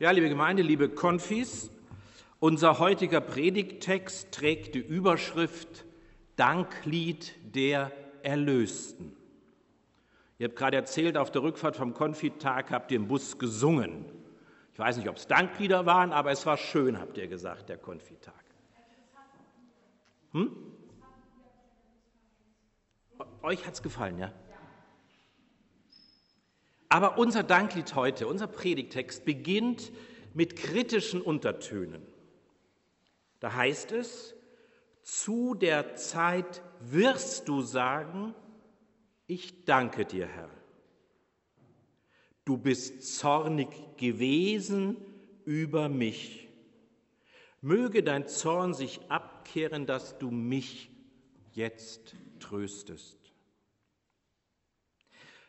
Ja, liebe Gemeinde, liebe Konfis, unser heutiger Predigttext trägt die Überschrift Danklied der Erlösten. Ihr habt gerade erzählt, auf der Rückfahrt vom Konfitag habt ihr im Bus gesungen. Ich weiß nicht, ob es Danklieder waren, aber es war schön, habt ihr gesagt, der Konfitag. Hm? Euch hat es gefallen, ja? Aber unser Danklied heute, unser Predigtext beginnt mit kritischen Untertönen. Da heißt es, zu der Zeit wirst du sagen, ich danke dir, Herr. Du bist zornig gewesen über mich. Möge dein Zorn sich abkehren, dass du mich jetzt tröstest.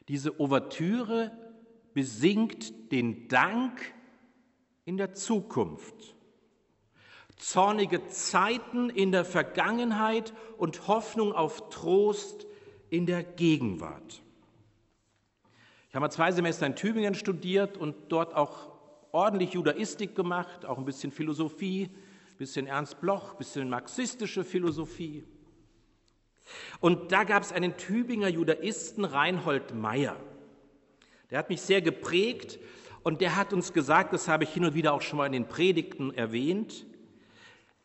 Diese Ouvertüre besingt den Dank in der Zukunft, zornige Zeiten in der Vergangenheit und Hoffnung auf Trost in der Gegenwart. Ich habe mal zwei Semester in Tübingen studiert und dort auch ordentlich Judaistik gemacht, auch ein bisschen Philosophie, ein bisschen Ernst Bloch, ein bisschen marxistische Philosophie. Und da gab es einen Tübinger Judaisten, Reinhold Meyer. Der hat mich sehr geprägt und der hat uns gesagt, das habe ich hin und wieder auch schon mal in den Predigten erwähnt,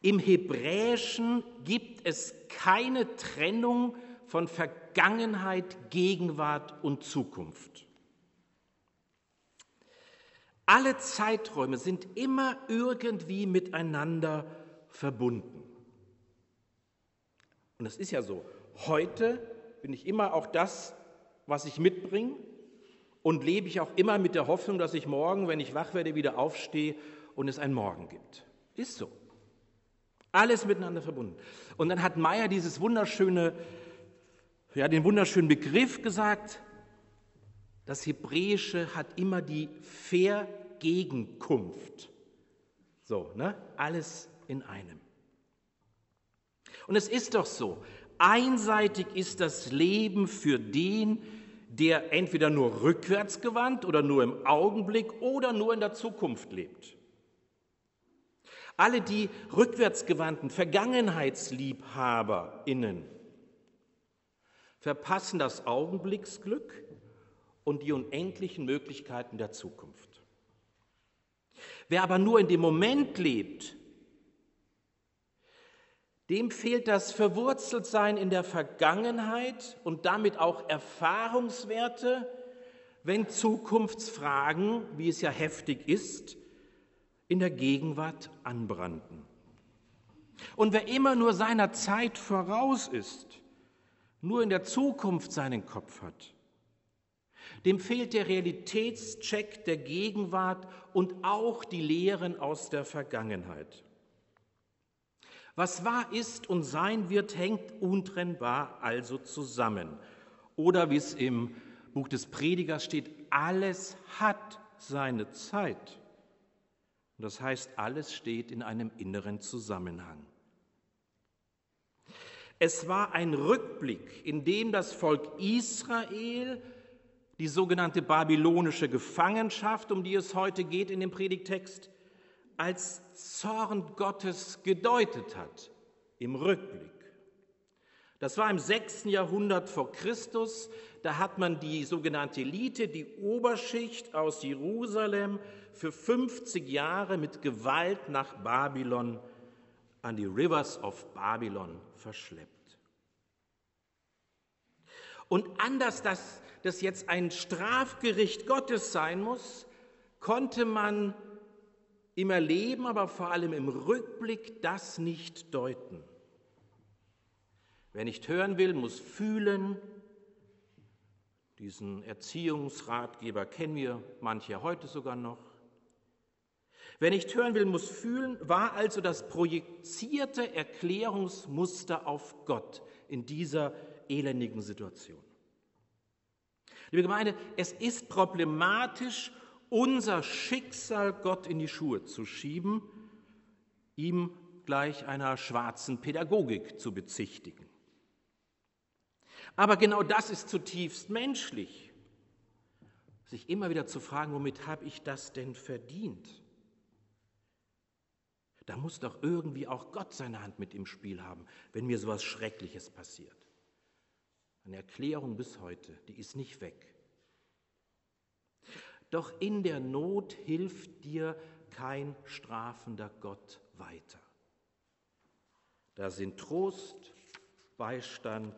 im Hebräischen gibt es keine Trennung von Vergangenheit, Gegenwart und Zukunft. Alle Zeiträume sind immer irgendwie miteinander verbunden. Und es ist ja so, heute bin ich immer auch das, was ich mitbringe und lebe ich auch immer mit der Hoffnung, dass ich morgen, wenn ich wach werde, wieder aufstehe und es einen Morgen gibt. Ist so. Alles miteinander verbunden. Und dann hat Meyer dieses wunderschöne, ja, den wunderschönen Begriff gesagt, das Hebräische hat immer die Vergegenkunft. So, ne? Alles in einem. Und es ist doch so, einseitig ist das Leben für den, der entweder nur rückwärts gewandt oder nur im Augenblick oder nur in der Zukunft lebt. Alle die rückwärtsgewandten Vergangenheitsliebhaberinnen verpassen das Augenblicksglück und die unendlichen Möglichkeiten der Zukunft. Wer aber nur in dem Moment lebt, dem fehlt das Verwurzeltsein in der Vergangenheit und damit auch Erfahrungswerte, wenn Zukunftsfragen, wie es ja heftig ist, in der Gegenwart anbrannten. Und wer immer nur seiner Zeit voraus ist, nur in der Zukunft seinen Kopf hat, dem fehlt der Realitätscheck der Gegenwart und auch die Lehren aus der Vergangenheit. Was wahr ist und sein wird, hängt untrennbar also zusammen. Oder wie es im Buch des Predigers steht, alles hat seine Zeit. Das heißt, alles steht in einem inneren Zusammenhang. Es war ein Rückblick, in dem das Volk Israel die sogenannte babylonische Gefangenschaft, um die es heute geht in dem Predigtext, als Zorn Gottes gedeutet hat, im Rückblick. Das war im 6. Jahrhundert vor Christus. Da hat man die sogenannte Elite, die Oberschicht aus Jerusalem, für 50 Jahre mit Gewalt nach Babylon, an die Rivers of Babylon verschleppt. Und anders, dass das jetzt ein Strafgericht Gottes sein muss, konnte man im Erleben, aber vor allem im Rückblick das nicht deuten. Wer nicht hören will, muss fühlen. Diesen Erziehungsratgeber kennen wir manche heute sogar noch. Wer nicht hören will, muss fühlen, war also das projizierte Erklärungsmuster auf Gott in dieser elendigen Situation. Liebe Gemeinde, es ist problematisch, unser Schicksal Gott in die Schuhe zu schieben, ihm gleich einer schwarzen Pädagogik zu bezichtigen. Aber genau das ist zutiefst menschlich, sich immer wieder zu fragen, womit habe ich das denn verdient? Da muss doch irgendwie auch Gott seine Hand mit im Spiel haben, wenn mir sowas Schreckliches passiert. Eine Erklärung bis heute, die ist nicht weg. Doch in der Not hilft dir kein strafender Gott weiter. Da sind Trost, Beistand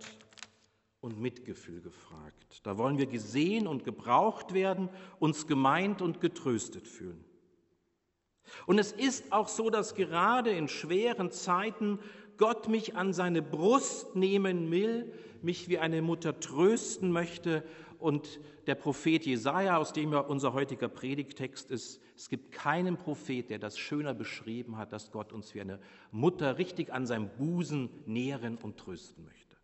und Mitgefühl gefragt. Da wollen wir gesehen und gebraucht werden, uns gemeint und getröstet fühlen. Und es ist auch so, dass gerade in schweren Zeiten Gott mich an seine Brust nehmen will, mich wie eine Mutter trösten möchte. Und der Prophet Jesaja, aus dem ja unser heutiger Predigtext ist, es gibt keinen Prophet, der das schöner beschrieben hat, dass Gott uns wie eine Mutter richtig an seinem Busen nähren und trösten möchte.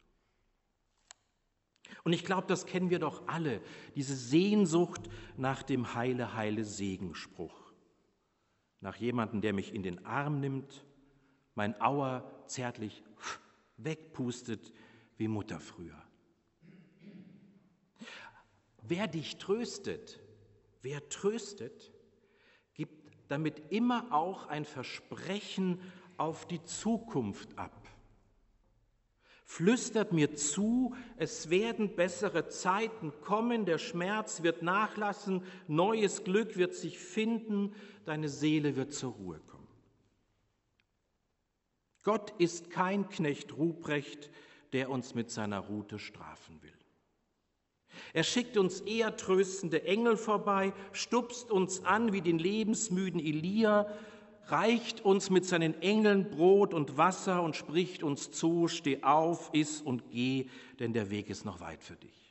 Und ich glaube, das kennen wir doch alle, diese Sehnsucht nach dem heile, heile Segenspruch. Nach jemandem, der mich in den Arm nimmt, mein Auer zärtlich wegpustet wie Mutter früher. Wer dich tröstet, wer tröstet, gibt damit immer auch ein Versprechen auf die Zukunft ab. Flüstert mir zu, es werden bessere Zeiten kommen, der Schmerz wird nachlassen, neues Glück wird sich finden, deine Seele wird zur Ruhe kommen. Gott ist kein Knecht Ruprecht, der uns mit seiner Rute strafen will. Er schickt uns eher tröstende Engel vorbei, stupst uns an wie den lebensmüden Elia, reicht uns mit seinen Engeln Brot und Wasser und spricht uns zu, steh auf, iss und geh, denn der Weg ist noch weit für dich.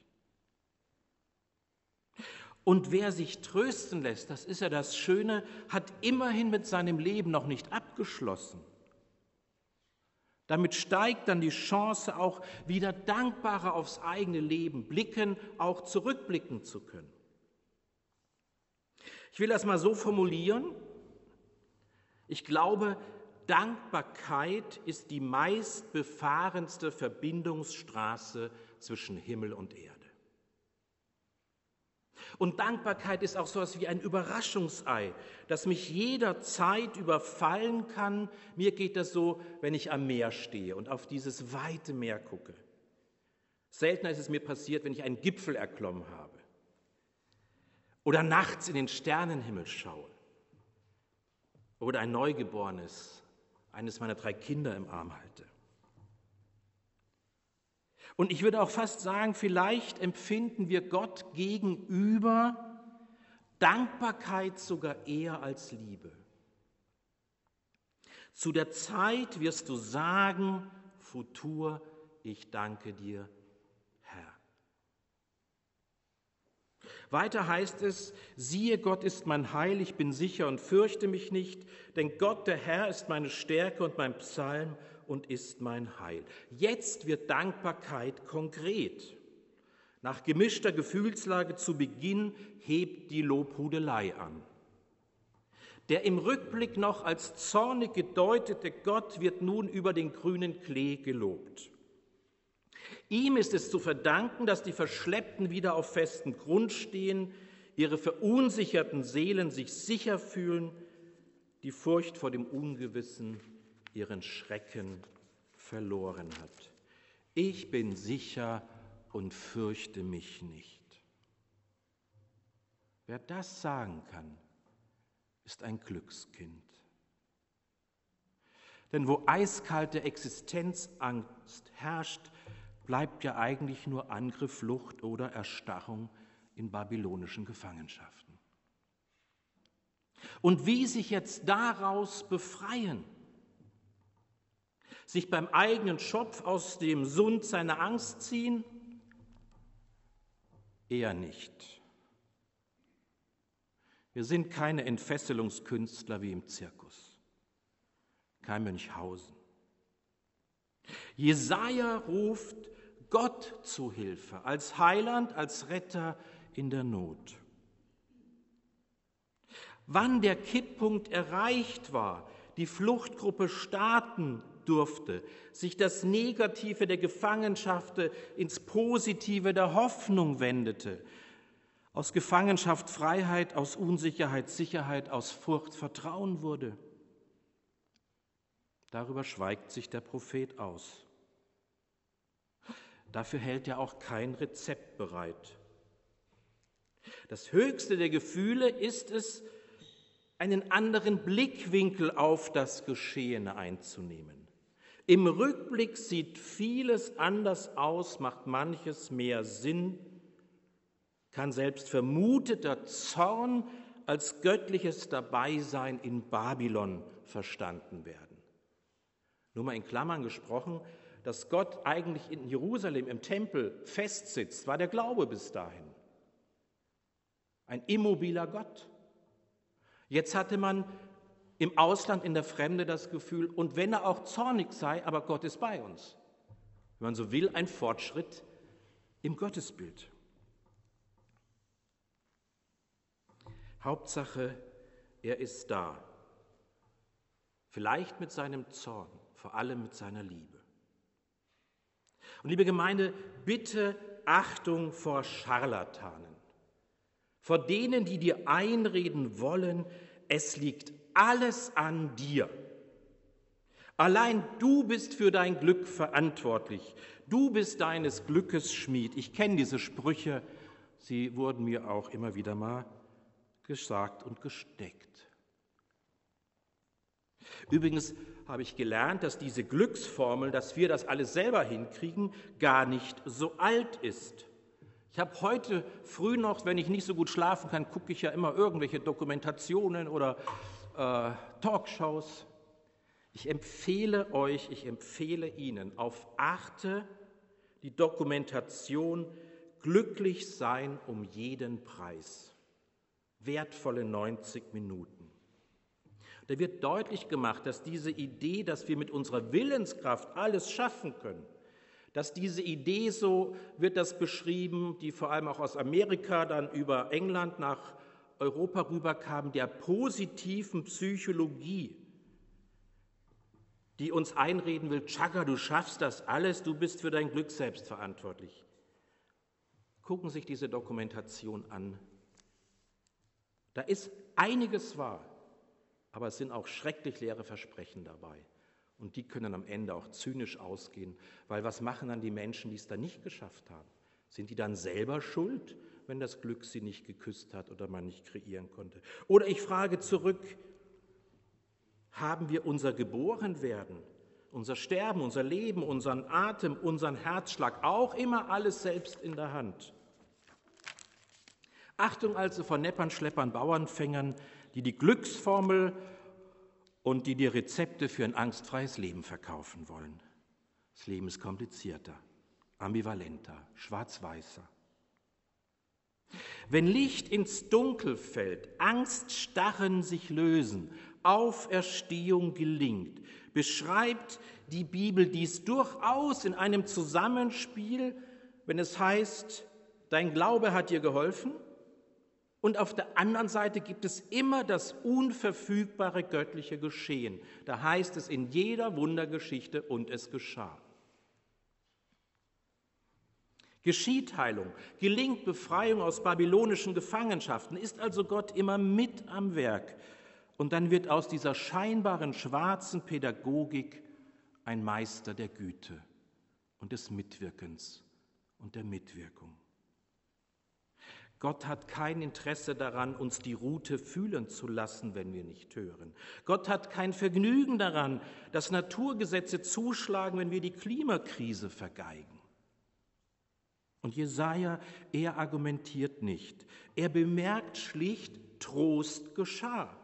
Und wer sich trösten lässt, das ist ja das Schöne, hat immerhin mit seinem Leben noch nicht abgeschlossen. Damit steigt dann die Chance, auch wieder dankbarer aufs eigene Leben blicken, auch zurückblicken zu können. Ich will das mal so formulieren. Ich glaube, Dankbarkeit ist die meistbefahrenste Verbindungsstraße zwischen Himmel und Erde. Und Dankbarkeit ist auch so etwas wie ein Überraschungsei, das mich jederzeit überfallen kann. Mir geht das so, wenn ich am Meer stehe und auf dieses weite Meer gucke. Seltener ist es mir passiert, wenn ich einen Gipfel erklommen habe oder nachts in den Sternenhimmel schaue oder ein Neugeborenes, eines meiner drei Kinder im Arm halte. Und ich würde auch fast sagen, vielleicht empfinden wir Gott gegenüber Dankbarkeit sogar eher als Liebe. Zu der Zeit wirst du sagen, Futur, ich danke dir, Herr. Weiter heißt es, siehe, Gott ist mein Heil, ich bin sicher und fürchte mich nicht, denn Gott, der Herr, ist meine Stärke und mein Psalm und ist mein Heil. Jetzt wird Dankbarkeit konkret. Nach gemischter Gefühlslage zu Beginn hebt die Lobhudelei an. Der im Rückblick noch als zornig gedeutete Gott wird nun über den grünen Klee gelobt. Ihm ist es zu verdanken, dass die Verschleppten wieder auf festem Grund stehen, ihre verunsicherten Seelen sich sicher fühlen, die Furcht vor dem Ungewissen ihren Schrecken verloren hat. Ich bin sicher und fürchte mich nicht. Wer das sagen kann, ist ein Glückskind. Denn wo eiskalte Existenzangst herrscht, bleibt ja eigentlich nur Angriff, Flucht oder Erstarrung in babylonischen Gefangenschaften. Und wie sich jetzt daraus befreien? Sich beim eigenen Schopf aus dem Sund seiner Angst ziehen? Eher nicht. Wir sind keine Entfesselungskünstler wie im Zirkus, kein Münchhausen. Jesaja ruft Gott zu Hilfe, als Heiland, als Retter in der Not. Wann der Kipppunkt erreicht war, die Fluchtgruppe starten durfte, sich das Negative der Gefangenschaft ins Positive der Hoffnung wendete, aus Gefangenschaft Freiheit, aus Unsicherheit Sicherheit, aus Furcht Vertrauen wurde. Darüber schweigt sich der Prophet aus. Dafür hält er auch kein Rezept bereit. Das höchste der Gefühle ist es, einen anderen Blickwinkel auf das Geschehene einzunehmen. Im Rückblick sieht vieles anders aus, macht manches mehr Sinn, kann selbst vermuteter Zorn als göttliches Dabeisein in Babylon verstanden werden. Nur mal in Klammern gesprochen, dass Gott eigentlich in Jerusalem im Tempel festsitzt, war der Glaube bis dahin. Ein immobiler Gott. Jetzt hatte man im Ausland in der Fremde das Gefühl, und wenn er auch zornig sei, aber Gott ist bei uns. Wenn man so will, ein Fortschritt im Gottesbild. Hauptsache, er ist da. Vielleicht mit seinem Zorn, vor allem mit seiner Liebe. Und liebe Gemeinde, bitte Achtung vor Scharlatanen, vor denen, die dir einreden wollen, es liegt alles an dir. Allein du bist für dein Glück verantwortlich. Du bist deines Glückes Schmied. Ich kenne diese Sprüche, sie wurden mir auch immer wieder mal gesagt und gesteckt. Übrigens habe ich gelernt, dass diese Glücksformel, dass wir das alles selber hinkriegen, gar nicht so alt ist. Ich habe heute früh noch, wenn ich nicht so gut schlafen kann, gucke ich ja immer irgendwelche Dokumentationen oder äh, Talkshows. Ich empfehle euch, ich empfehle Ihnen auf Achte die Dokumentation Glücklich sein um jeden Preis. Wertvolle 90 Minuten. Da wird deutlich gemacht, dass diese Idee, dass wir mit unserer Willenskraft alles schaffen können, dass diese Idee, so wird das beschrieben, die vor allem auch aus Amerika dann über England nach Europa rüberkam, der positiven Psychologie, die uns einreden will, Chaka, du schaffst das alles, du bist für dein Glück selbst verantwortlich. Gucken sich diese Dokumentation an. Da ist einiges wahr, aber es sind auch schrecklich leere Versprechen dabei. Und die können am Ende auch zynisch ausgehen, weil was machen dann die Menschen, die es da nicht geschafft haben? Sind die dann selber schuld, wenn das Glück sie nicht geküsst hat oder man nicht kreieren konnte? Oder ich frage zurück, haben wir unser Geborenwerden, unser Sterben, unser Leben, unseren Atem, unseren Herzschlag auch immer alles selbst in der Hand? Achtung also vor Neppern, Schleppern, Bauernfängern, die die Glücksformel und die dir Rezepte für ein angstfreies Leben verkaufen wollen. Das Leben ist komplizierter, ambivalenter, schwarz-weißer. Wenn Licht ins Dunkel fällt, Angststarren sich lösen, Auferstehung gelingt, beschreibt die Bibel dies durchaus in einem Zusammenspiel, wenn es heißt, dein Glaube hat dir geholfen, und auf der anderen Seite gibt es immer das unverfügbare göttliche Geschehen. Da heißt es in jeder Wundergeschichte, und es geschah. Geschieht Heilung, gelingt Befreiung aus babylonischen Gefangenschaften, ist also Gott immer mit am Werk. Und dann wird aus dieser scheinbaren schwarzen Pädagogik ein Meister der Güte und des Mitwirkens und der Mitwirkung. Gott hat kein Interesse daran, uns die Route fühlen zu lassen, wenn wir nicht hören. Gott hat kein Vergnügen daran, dass Naturgesetze zuschlagen, wenn wir die Klimakrise vergeigen. Und Jesaja, er argumentiert nicht. Er bemerkt schlicht, Trost geschah.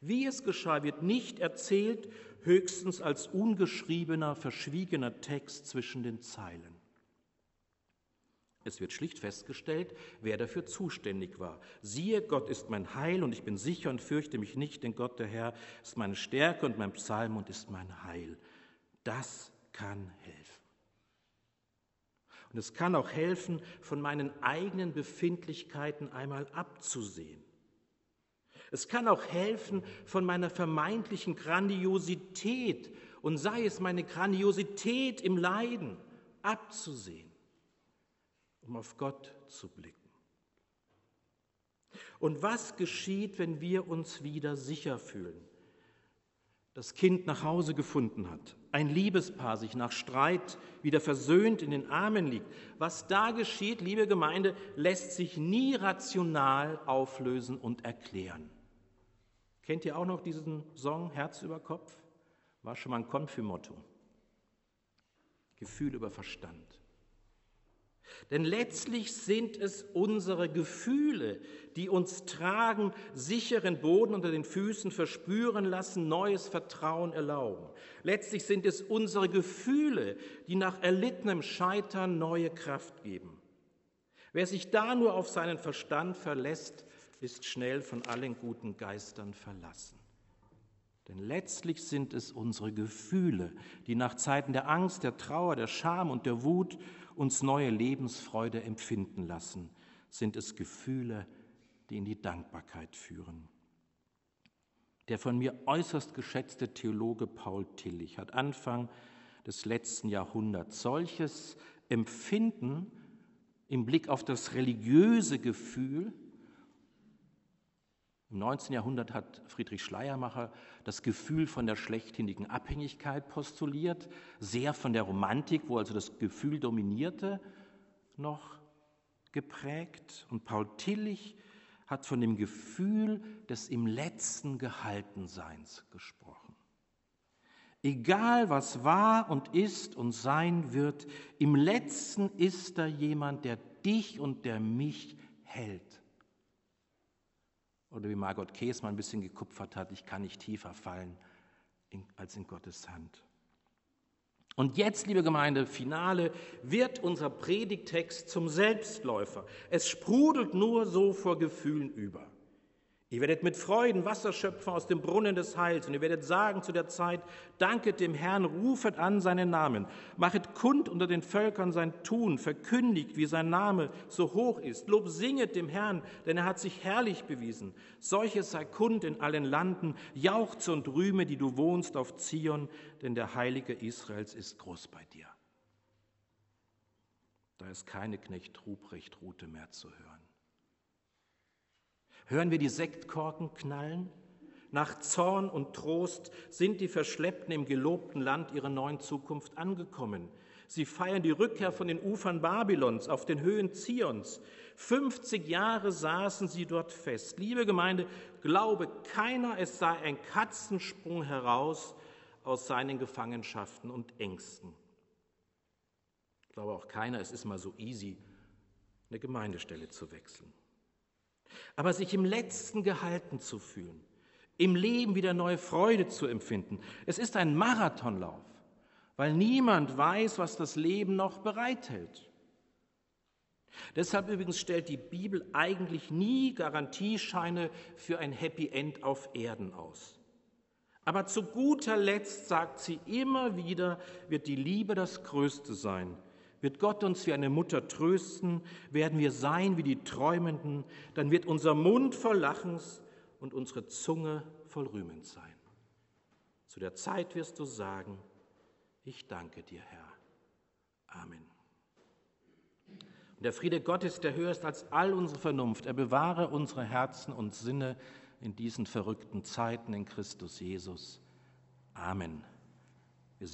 Wie es geschah, wird nicht erzählt, höchstens als ungeschriebener, verschwiegener Text zwischen den Zeilen. Es wird schlicht festgestellt, wer dafür zuständig war. Siehe, Gott ist mein Heil und ich bin sicher und fürchte mich nicht, denn Gott, der Herr, ist meine Stärke und mein Psalm und ist mein Heil. Das kann helfen. Und es kann auch helfen, von meinen eigenen Befindlichkeiten einmal abzusehen. Es kann auch helfen, von meiner vermeintlichen Grandiosität und sei es meine Grandiosität im Leiden abzusehen um auf Gott zu blicken. Und was geschieht, wenn wir uns wieder sicher fühlen? das Kind nach Hause gefunden hat, ein Liebespaar sich nach Streit wieder versöhnt in den Armen liegt. Was da geschieht, liebe Gemeinde, lässt sich nie rational auflösen und erklären. Kennt ihr auch noch diesen Song Herz über Kopf? War schon mal ein Konfirmotto. Gefühl über Verstand. Denn letztlich sind es unsere Gefühle, die uns tragen, sicheren Boden unter den Füßen verspüren lassen, neues Vertrauen erlauben. Letztlich sind es unsere Gefühle, die nach erlittenem Scheitern neue Kraft geben. Wer sich da nur auf seinen Verstand verlässt, ist schnell von allen guten Geistern verlassen. Denn letztlich sind es unsere Gefühle, die nach Zeiten der Angst, der Trauer, der Scham und der Wut uns neue Lebensfreude empfinden lassen, sind es Gefühle, die in die Dankbarkeit führen. Der von mir äußerst geschätzte Theologe Paul Tillich hat Anfang des letzten Jahrhunderts solches Empfinden im Blick auf das religiöse Gefühl im 19. Jahrhundert hat Friedrich Schleiermacher das Gefühl von der schlechthinigen Abhängigkeit postuliert, sehr von der Romantik, wo also das Gefühl dominierte, noch geprägt. Und Paul Tillich hat von dem Gefühl des im letzten Gehaltenseins gesprochen. Egal was war und ist und sein wird, im letzten ist da jemand, der dich und der mich hält oder wie Margot mal ein bisschen gekupfert hat, ich kann nicht tiefer fallen als in Gottes Hand. Und jetzt, liebe Gemeinde, Finale, wird unser Predigtext zum Selbstläufer. Es sprudelt nur so vor Gefühlen über. Ihr werdet mit Freuden Wasser schöpfen aus dem Brunnen des Heils und ihr werdet sagen zu der Zeit, danket dem Herrn, rufet an seinen Namen, machet kund unter den Völkern sein Tun, verkündigt, wie sein Name so hoch ist, lob singet dem Herrn, denn er hat sich herrlich bewiesen. Solches sei kund in allen Landen, jauchze und rühme, die du wohnst auf Zion, denn der Heilige Israels ist groß bei dir. Da ist keine Knecht Ruprecht Rute mehr zu hören. Hören wir die Sektkorken knallen? Nach Zorn und Trost sind die Verschleppten im gelobten Land ihrer neuen Zukunft angekommen. Sie feiern die Rückkehr von den Ufern Babylons auf den Höhen Zions. 50 Jahre saßen sie dort fest. Liebe Gemeinde, glaube keiner, es sei ein Katzensprung heraus aus seinen Gefangenschaften und Ängsten. Glaube auch keiner, es ist mal so easy, eine Gemeindestelle zu wechseln. Aber sich im Letzten gehalten zu fühlen, im Leben wieder neue Freude zu empfinden, es ist ein Marathonlauf, weil niemand weiß, was das Leben noch bereithält. Deshalb übrigens stellt die Bibel eigentlich nie Garantiescheine für ein Happy End auf Erden aus. Aber zu guter Letzt sagt sie immer wieder, wird die Liebe das Größte sein wird Gott uns wie eine Mutter trösten, werden wir sein wie die Träumenden, dann wird unser Mund voll Lachens und unsere Zunge voll Rühmens sein. Zu der Zeit wirst du sagen, ich danke dir, Herr. Amen. Und der Friede Gottes, der höher ist als all unsere Vernunft, er bewahre unsere Herzen und Sinne in diesen verrückten Zeiten in Christus Jesus. Amen.